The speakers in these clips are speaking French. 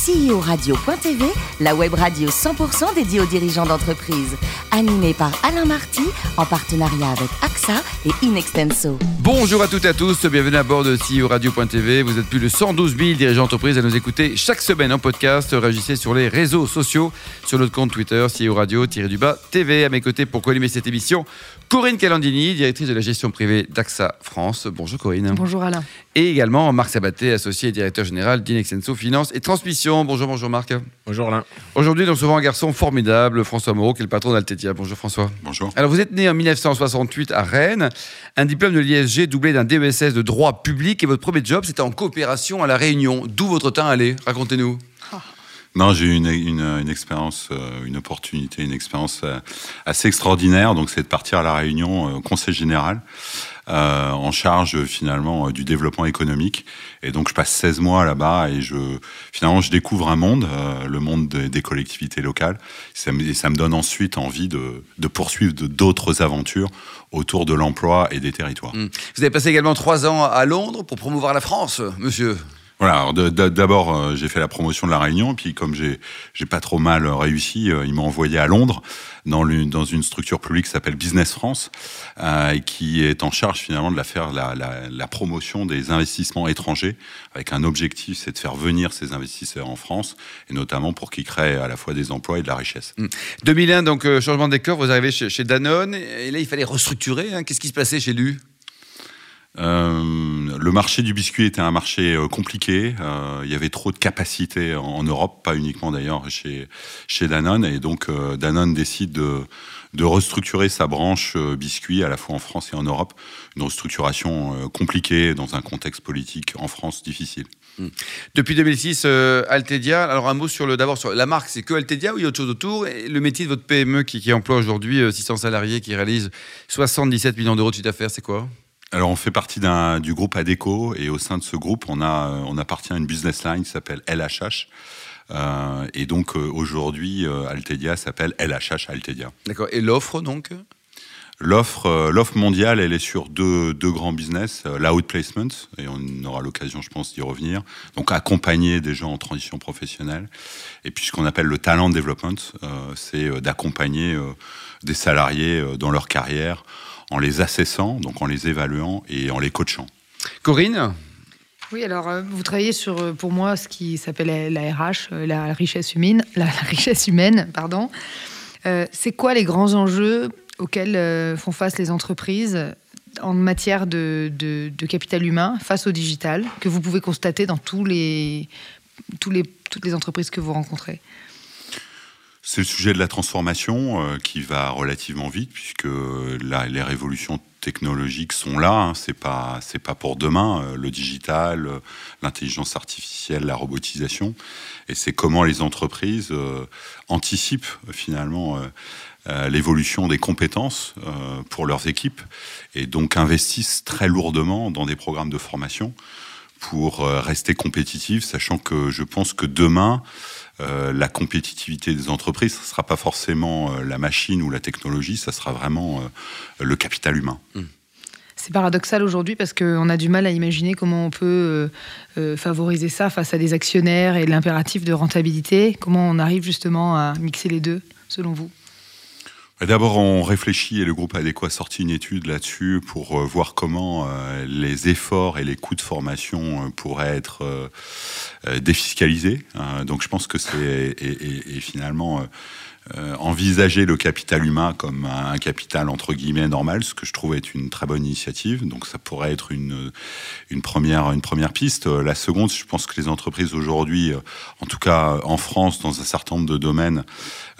CEO-radio.tv, la web radio 100% dédiée aux dirigeants d'entreprise. Animée par Alain Marty, en partenariat avec AXA et Inextenso. Bonjour à toutes et à tous, bienvenue à bord de CEO Radio.tv. Vous êtes plus de 112 000 dirigeants d'entreprise à nous écouter chaque semaine en podcast. Réagissez sur les réseaux sociaux, sur notre compte Twitter, CEO Radio-du-bas TV. À mes côtés pour co cette émission, Corinne Calandini, directrice de la gestion privée d'AXA France. Bonjour Corinne. Bonjour Alain. Et également Marc Sabaté, associé et directeur général d'Inexenso Finance et Transmission. Bonjour, bonjour Marc. Bonjour Alain. Aujourd'hui, nous recevons un garçon formidable, François Moreau, qui est le patron d'Altetia. Bonjour François. Bonjour. Alors vous êtes né en 1968 à Rennes, un diplôme de l'ISG doublé d'un DESS de droit public et votre premier job c'était en coopération à La Réunion. D'où votre temps allé Racontez-nous. Non, j'ai eu une, expérience, euh, une opportunité, une expérience euh, assez extraordinaire. Donc, c'est de partir à la Réunion euh, au Conseil général. en charge finalement du développement économique. Et donc je passe 16 mois là-bas et je finalement je découvre un monde, le monde des, collectivités locales. Ça me, et ça me donne ensuite envie de, de poursuivre d'autres aventures autour de l'emploi et des territoires. Mmh. Vous avez passé également trois ans à Londres pour promouvoir la France, monsieur? Voilà, d'abord euh, j'ai fait la promotion de la Réunion, puis comme j'ai pas trop mal réussi, euh, ils m'ont envoyé à Londres dans, dans une structure publique qui s'appelle Business France, euh, qui est en charge finalement de la faire la, la, la, promotion des investissements étrangers, avec un objectif, c'est de faire venir ces investisseurs en France, et notamment pour qu'ils créent à la fois des emplois et de la richesse. 2001, mmh. donc changement de décor, vous arrivez chez, chez Danone, et là il fallait restructurer. Hein. Qu'est-ce qui se passait chez lui? Euh, le marché du biscuit était un marché euh, compliqué. Euh, il y avait trop de capacités en, Europe, pas uniquement d'ailleurs chez, chez Danone. Et donc Danone décide de, de restructurer sa branche biscuit à la fois en France et en Europe. Une restructuration compliquée dans un contexte politique en France difficile. Hmm. Depuis 2006, Altedia. Alors un mot sur le d'abord sur la marque, c'est que Altedia ou il y a autre chose autour? Le métier de votre PME qui, qui emploie aujourd'hui 600 salariés, qui réalise 77 millions d'euros de chiffre d'affaires, c'est quoi? Alors, on fait partie du groupe ADECO et au sein de ce groupe, on, a, on appartient à une business line qui s'appelle LHH. Euh, et donc, euh, aujourd'hui, euh, Altedia s'appelle LHH Altedia. D'accord. Et l'offre, donc? L'offre, l'offre mondiale, elle est sur deux, deux grands business, l'outplacement, et on aura l'occasion, je pense, d'y revenir. Donc, accompagner des gens en transition professionnelle. Et puis, ce qu'on appelle le talent development, c'est d'accompagner des salariés dans leur carrière en les assessant, donc en les évaluant et en les coachant. Corinne oui, alors euh, vous travaillez sur, euh, pour moi, ce qui s'appelle la RH, euh, la richesse humaine, la, richesse humaine, pardon. c'est quoi les grands enjeux auxquels font face les entreprises en matière de, de, capital humain face au digital que vous pouvez constater dans tous les, tous les, toutes les entreprises que vous rencontrez? C'est le sujet de la transformation euh, qui va relativement vite puisque les révolutions technologiques sont là. Hein, c'est pas c'est pas pour demain. Euh, le digital, euh, l'intelligence artificielle, la robotisation, et c'est comment les entreprises anticipent finalement. l'évolution des compétences pour leurs équipes et donc investissent très lourdement dans des programmes de formation pour rester compétitifs, sachant que je pense que demain, euh, la compétitivité des entreprises, ce ne sera pas forcément euh, la machine ou la technologie, ça sera vraiment euh, le capital humain. Hmm. C'est paradoxal aujourd'hui parce qu'on a du mal à imaginer comment on peut favoriser ça face à des actionnaires et l'impératif de rentabilité. Comment on arrive justement à mixer les deux, selon vous? D'abord, on réfléchit et le groupe Adéquat a sorti une étude là-dessus pour euh, voir comment euh, les efforts et les coûts de formation euh, pourraient être défiscalisés. donc, je pense que c'est et, finalement envisager le capital humain comme un, capital entre guillemets normal, ce que je trouve être une très bonne initiative. Donc ça pourrait être une, une, première, une première piste. La seconde, je pense que les entreprises aujourd'hui, en tout cas en France, dans un certain nombre de domaines,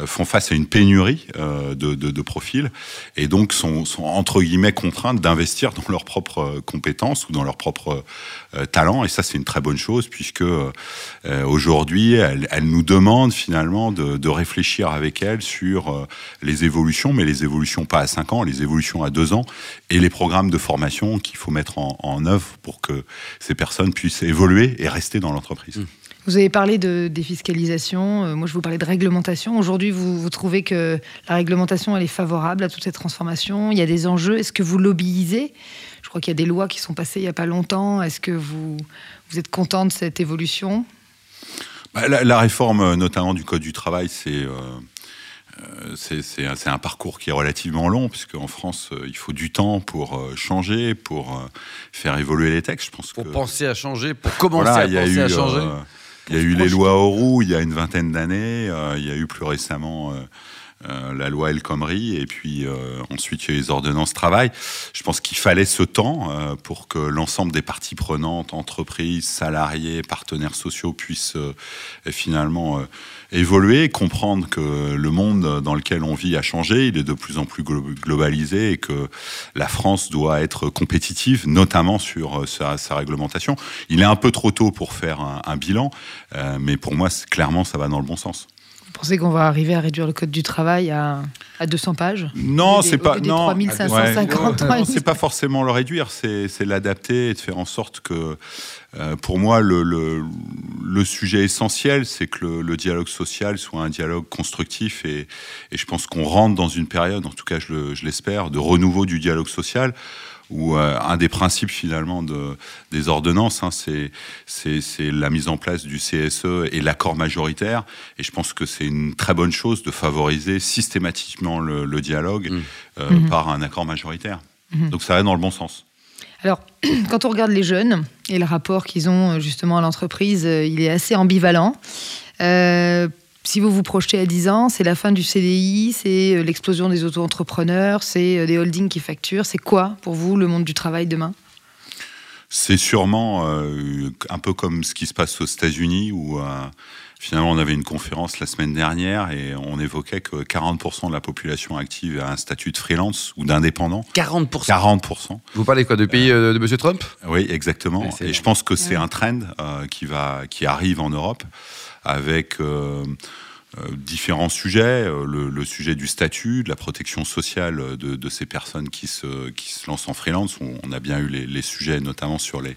font face à une pénurie de, de, de profils et donc sont, entre guillemets contraintes d'investir dans leurs propres compétences ou dans leurs propres talents. Et ça, c'est une très bonne chose puisque aujourd'hui, elles, elles, nous demandent finalement de, réfléchir avec sur euh, les évolutions, mais les évolutions pas à 5 ans, les évolutions à 2 ans, et les programmes de formation qu'il faut mettre en, œuvre pour que ces personnes puissent évoluer et rester dans l'entreprise. Mmh. Vous avez parlé de défiscalisation, euh, moi je vous parlais de réglementation. Aujourd'hui, vous, vous, trouvez que la réglementation elle est favorable à toute cette transformation Il y a des enjeux. Est-ce que vous lobbyisez? Je crois qu'il y a des lois qui sont passées il n'y a pas longtemps. Est-ce que vous, vous êtes content de cette évolution? Bah, la, la, réforme, notamment du Code du travail, c'est euh, c'est un parcours qui est relativement long, puisqu'en France, euh, il faut du temps pour euh, changer, pour faire évoluer les textes. Je pense pour penser à changer, pour commencer à penser à changer. Il y a eu les lois Auroux il y a une vingtaine d'années. il y a eu plus récemment la loi El Khomri et puis ensuite il y a les ordonnances travail. Je pense qu'il fallait ce temps pour que l'ensemble des parties prenantes, entreprises, salariés, partenaires sociaux puissent finalement évoluer, comprendre que le monde dans lequel on vit a changé, il est de plus en plus globalisé et que la France doit être compétitive, notamment sur euh, sa, réglementation. Il est un peu trop tôt pour faire un, bilan, euh, mais pour moi, clairement, ça va dans le bon sens. Vous pensez qu'on va arriver à réduire le code du travail à, à 200 pages Non, c'est pas non. 3550 ouais, c'est pas forcément le réduire, c'est l'adapter et de faire en sorte que euh, pour moi, le, le, le, sujet essentiel, c'est que le, le, dialogue social soit un dialogue constructif et, et je pense qu'on rentre dans une période, en tout cas je l'espère, de renouveau du dialogue social où euh, un des principes finalement de, des ordonnances, hein, c'est la mise en place du CSE et l'accord majoritaire. Et je pense que c'est une très bonne chose de favoriser systématiquement le, le dialogue mmh. Euh, mmh. par un accord majoritaire. Mmh. Donc ça va dans le bon sens. Alors, quand on regarde les jeunes et le rapport qu'ils ont euh, justement à l'entreprise, il est assez ambivalent. Euh, si vous vous projetez à 10 ans, c'est la fin du CDI, c'est euh, l'explosion des auto-entrepreneurs, c'est des holdings qui facturent. C'est quoi pour vous le monde du travail demain? C'est sûrement euh, un peu comme ce qui se passe aux États-Unis où euh, Finalement, on avait une conférence la semaine dernière et on évoquait que 40% de la population active a un statut de freelance ou d'indépendant. 40% 40%. Vous parlez quoi, du pays euh, de M. Trump? Oui, exactement. et je pense que c'est un trend euh, qui, va, qui arrive en Europe avec... Euh, euh, différents sujets, euh, le, le, sujet du statut, de la protection sociale de, de, ces personnes qui se, qui se lancent en freelance. On, on a bien eu les, les, sujets, notamment sur, les,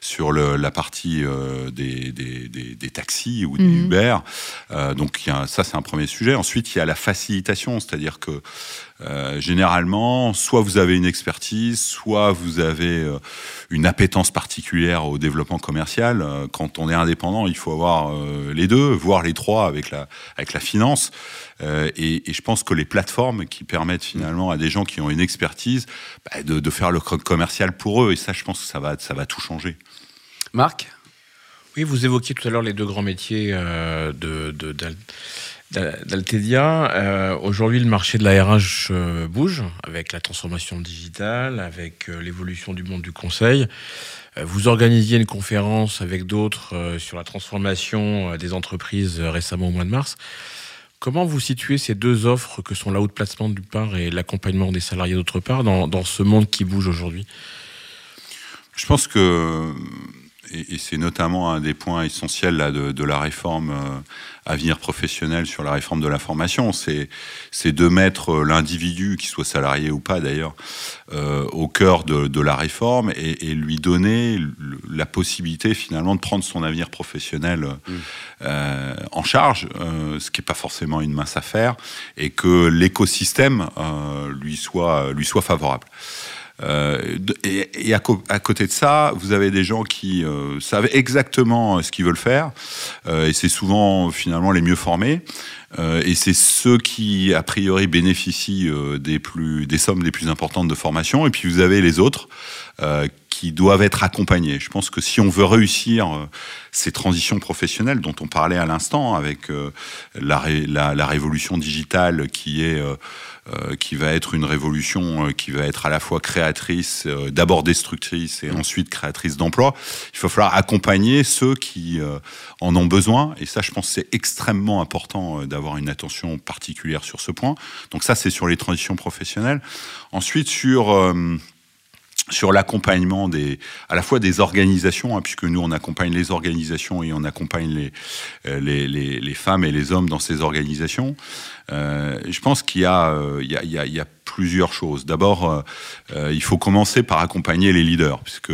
sur le, la partie euh, des, des, des, des, taxis ou des mmh. Uber. Euh, donc il y a, ça, c'est un premier sujet. Ensuite, il y a la facilitation, c'est-à-dire que euh, généralement, soit vous avez une expertise, soit vous avez euh, une appétence particulière au développement commercial. Euh, quand on est indépendant, il faut avoir les deux, voire les trois avec la, avec la finance. Et, et, je pense que les plateformes qui permettent finalement à des gens qui ont une expertise bah, de, de, faire le commercial pour eux, et ça, je pense que ça va, ça va tout changer. Marc? Oui, vous évoquiez tout à l'heure les deux grands métiers de, de, de d'Altedia. Euh, Aujourd'hui, le marché de la RH euh, bouge avec la transformation digitale, avec euh, l'évolution du monde du conseil. Vous organisiez une conférence avec d'autres sur la transformation des entreprises récemment au mois de mars. Comment vous situez ces deux offres que sont la haute placement d'une part et l'accompagnement des salariés d'autre part dans ce monde qui bouge aujourd'hui? Je pense que et, et c'est notamment un des points essentiels là, de, de la réforme euh, avenir professionnel sur la réforme de la formation, c'est de mettre l'individu, qu'il soit salarié ou pas d'ailleurs, euh, au cœur de, de, la réforme et, et, lui donner la possibilité finalement de prendre son avenir professionnel mmh. euh, en charge, euh, ce qui n'est pas forcément une mince affaire, et que l'écosystème euh, lui, soit, lui soit favorable. Euh, et, à, côté de ça, vous avez des gens qui euh, savent exactement ce qu'ils veulent faire, euh, et c'est souvent finalement les mieux formés. Euh, et c'est ceux qui, a priori, bénéficient euh, des, plus, des sommes les plus importantes de formation. Et puis vous avez les autres euh, qui doivent être accompagnés. Je pense que si on veut réussir ces transitions professionnelles dont on parlait à l'instant, avec la, ré, la, la, révolution digitale qui est euh, qui va être une révolution euh, qui va être à la fois créatrice, euh, d'abord destructrice et ensuite créatrice d'emplois. Il va falloir accompagner ceux qui en ont besoin. Et ça, je pense, c'est extrêmement important d'avoir une attention particulière sur ce point. Donc ça, c'est sur les transitions professionnelles. Ensuite, sur sur l'accompagnement des, à la fois des organisations, hein, puisque nous on accompagne les organisations et on accompagne les, euh, les, les, les femmes et les hommes dans ces organisations. Euh, je pense qu'il y, euh, y, y, y, a plusieurs choses. D'abord, il faut commencer par accompagner les leaders, puisque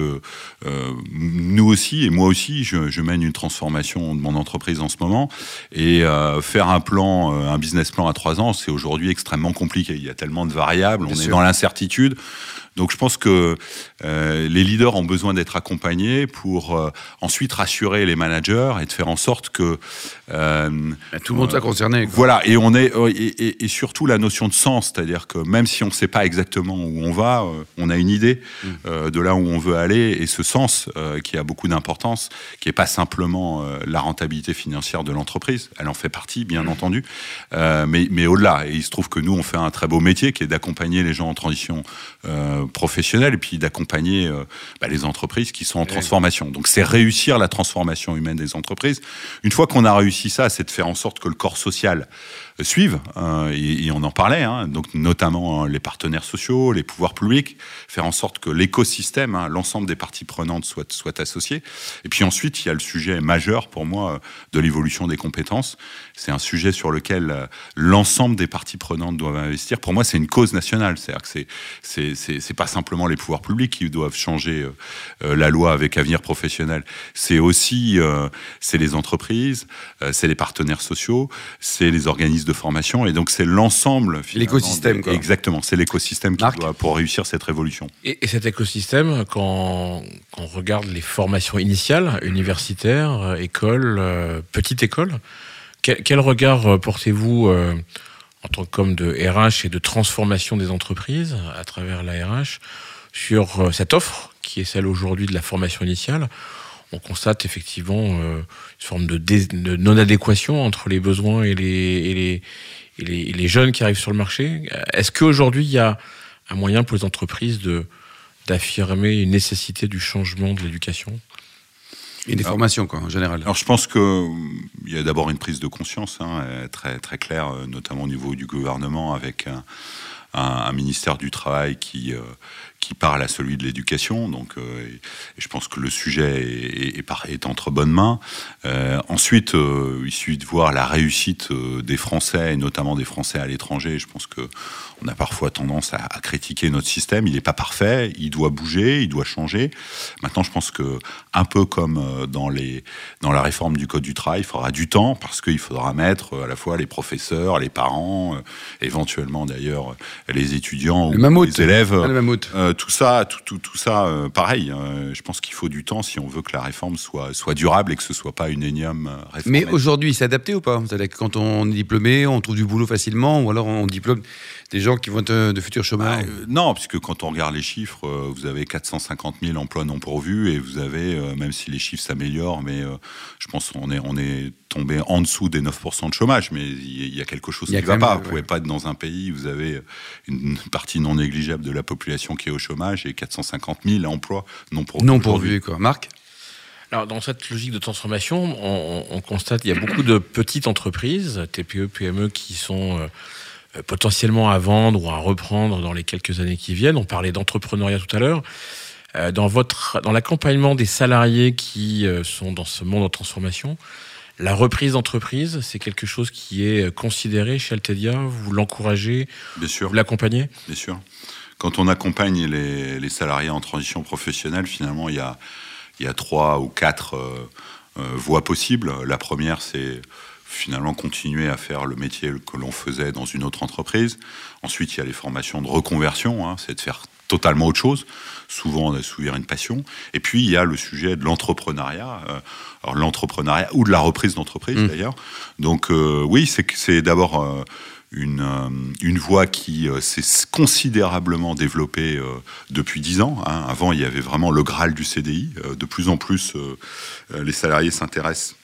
nous aussi et moi aussi, je, je, mène une transformation de mon entreprise en ce moment, et faire un plan, un business plan à trois ans, c'est aujourd'hui extrêmement compliqué. Il y a tellement de variables, on est dans l'incertitude. Donc je pense que euh, les leaders ont besoin d'être accompagnés pour euh, ensuite rassurer les managers et de faire en sorte que euh, tout le monde soit concerné. Voilà, et on est et, et, surtout la notion de sens, c'est-à-dire que même si on ne sait pas exactement où on va, on a une idée mm. de là où on veut aller et ce sens qui a beaucoup d'importance, qui est pas simplement la rentabilité financière de l'entreprise, elle en fait partie bien mm. entendu, mais, mais au-delà. Et il se trouve que nous on fait un très beau métier qui est d'accompagner les gens en transition professionnelle et puis d'accompagner euh, bah, les entreprises qui sont en transformation. Donc c'est réussir la transformation humaine des entreprises. Une fois qu'on a réussi ça, c'est de faire en sorte que le corps social suivent, euh, et, on en parlait, hein, donc notamment euh, les partenaires sociaux, les pouvoirs publics, faire en sorte que l'écosystème, hein, l'ensemble des parties prenantes soit, soit associé. Et puis ensuite, il y a le sujet majeur pour moi euh, de l'évolution des compétences. C'est un sujet sur lequel l'ensemble des parties prenantes doivent investir. Pour moi, c'est une cause nationale. C'est-à-dire que c'est, c'est, c'est, pas simplement les pouvoirs publics qui doivent changer la loi avec avenir professionnel. C'est aussi, c'est les entreprises, c'est les partenaires sociaux, c'est les organismes de formation. Et donc, c'est l'ensemble. L'écosystème, Exactement. C'est l'écosystème qui doit pour réussir cette révolution. Et, cet écosystème, quand, on regarde les formations initiales, universitaires, euh, écoles, euh, petites écoles, quel, regard euh, portez-vous en tant qu'homme de RH et de transformation des entreprises à travers la RH sur cette offre qui est celle aujourd'hui de la formation initiale on constate effectivement euh, une forme de, non-adéquation entre les besoins et les, les, jeunes qui arrivent sur le marché. Est-ce qu'aujourd'hui, il y a un moyen pour les entreprises de, d'affirmer une nécessité du changement de l'éducation et des formations, quoi, en général. Alors, je pense qu'il y a d'abord une prise de conscience hein, très, très claire, euh, notamment au niveau du gouvernement, avec un, un, ministère du Travail qui, euh, qui parle à celui de l'éducation. Donc, euh, je pense que le sujet est, entre bonnes mains. Euh, ensuite, il suffit de voir la réussite des Français, et notamment des Français à l'étranger. Je pense que on a parfois tendance à, à critiquer notre système. Il n'est pas parfait, il doit bouger, il doit changer. Maintenant, je pense que un peu comme dans les dans la réforme du code du travail, il faudra du temps parce qu'il faudra mettre à la fois les professeurs, les parents, éventuellement d'ailleurs les étudiants le ou les élèves. Ah, le mammouth tout ça, tout, tout, tout ça, euh, pareil. Euh, je pense qu'il faut du temps si on veut que la réforme soit, soit durable et que ce soit pas une énième euh, réforme. Mais aujourd'hui, c'est adapté ou pas? Quand on est diplômé, on trouve du boulot facilement, ou alors on diplôme des gens qui vont être de futurs chômeurs? Bah, Non, puisque quand on regarde les chiffres, vous avez 450 000 emplois non pourvus et vous avez, même si les chiffres s'améliorent, mais je pense qu'on est, on est tombé en dessous des 9% de chômage, mais il y a quelque chose qui ne va pas. Vous ne pouvez pas être dans un pays où vous avez une partie non négligeable de la population qui est au chômage et 450 000 emplois non pourvus. Non pourvus, quoi. Marc alors, dans cette logique de transformation, on, constate qu'il y a beaucoup de petites entreprises, TPE, PME, qui sont euh, potentiellement à vendre ou à reprendre dans les quelques années qui viennent. On parlait d'entrepreneuriat tout à l'heure. Euh, dans votre, dans l'accompagnement des salariés qui euh, sont dans ce monde en transformation, la reprise d'entreprise, c'est quelque chose qui est considéré chez Altedia Vous l'encouragez? Bien sûr. Vous l'accompagnez? Bien sûr. Quand on accompagne les, salariés en transition professionnelle, finalement, il y a, il y a trois ou quatre euh, euh, voies possibles. La première, c'est finalement continuer à faire le métier que l'on faisait dans une autre entreprise. Ensuite, il y a les formations de reconversion, hein, c'est de faire totalement autre chose. Souvent, on a souvent une passion. Et puis, il y a le sujet de l'entrepreneuriat. Euh, l'entrepreneuriat ou de la reprise d'entreprise, mmh. d'ailleurs. Donc, euh, oui, c'est d'abord euh, une, une voie qui s'est considérablement développée depuis dix ans. Hein. Avant, il y avait vraiment le Graal du CDI. de plus en plus, les salariés s'intéressent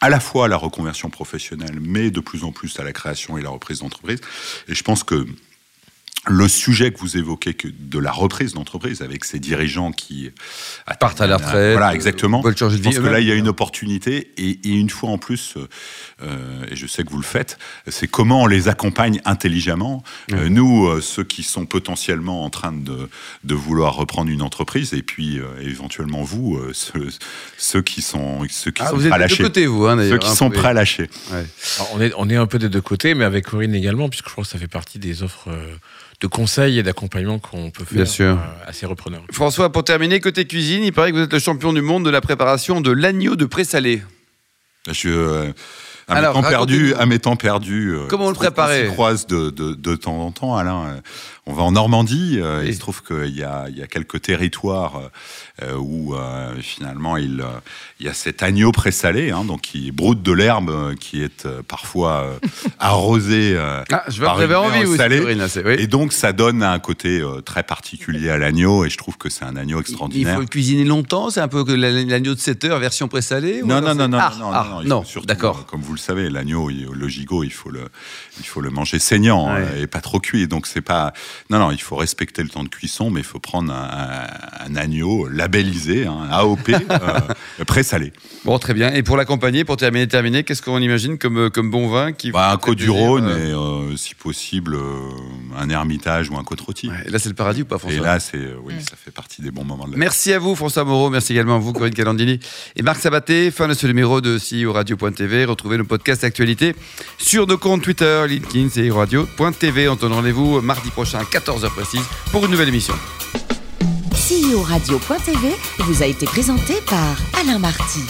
à la fois à la reconversion professionnelle, mais de plus en plus à la création et la reprise d'entreprise. Et je pense que le sujet que vous évoquez que de la reprise d'entreprise avec ces dirigeants qui partent à la retraite, voilà exactement. Veulent changer de vie Je pense que là il y a une opportunité et, et une fois en plus, euh, et je sais que vous le faites, c'est comment on les accompagne intelligemment. Euh, nous, euh, ceux qui sont potentiellement en train de, de vouloir reprendre une entreprise, et puis euh, éventuellement vous, euh, ceux, ceux qui sont ceux qui Ah, sont vous prêts êtes à lâcher, deux côtés, vous, hein, ceux d'ailleurs, qui hein, sont prêts à lâcher. Ouais. Alors, on, est, on est un peu des deux côtés, mais avec Corinne également, puisque je crois que ça fait partie des offres euh, de conseils et d'accompagnement qu'on peut faire Bien sûr. euh, à ces repreneurs. François, pour terminer, côté cuisine, il paraît que vous êtes le champion du monde de la préparation de l'agneau de présalé. Je, euh, à, Alors, mes temps perdus, à mes temps perdus, euh, Comment on le se préparait s'y croise de, de, de temps en temps, Alain. On va en Normandie. euh, Oui. Il se trouve qu'il y a, il y a quelques territoires euh, où euh, finalement il, il y a cet agneau présalé, hein, donc qui broute de l'herbe, qui est parfois arrosé. euh, Ah, je par une envie, vous, salée. Oui. Et donc ça donne un côté très particulier à l'agneau, et je trouve que c'est un agneau Il extraordinaire. faut le cuisiner longtemps, c'est un peu l'agneau de 7 heures version présalée Non, non, non, non, Ah, non, ah, non, il surtout, d'accord. Comme vous le savez, l'agneau, il- le gigot, il faut le, il faut le manger saignant Ouais. et pas trop cuit. Donc c'est pas, non, non, il faut respecter le temps de cuisson, mais il faut prendre un, un- un agneau labellisé, un AOP, euh, présalé. Bon, très bien. Et pour l'accompagner, pour terminer, terminer, qu'est-ce qu'on imagine comme, euh, comme bon vin qui Bah, un côte du Rhône euh, et euh, si possible euh, un ermitage ou un côte rôti. ouais, Là, c'est le paradis ou pas, François? Et là, c'est, euh, oui, ça fait partie des bons moments de la Merci à vous, François Moreau. Merci également à vous, Corinne Calandini et Marc Sabaté. Fin de ce numéro de CEO Radio.tv. Retrouvez nos podcasts d'actualité sur nos comptes Twitter, LinkedIn, CEO Radio.tv. On donne rendez-vous mardi prochain à 14h précise pour une nouvelle émission. CEO Radio.tv vous a été présenté par Alain Marty.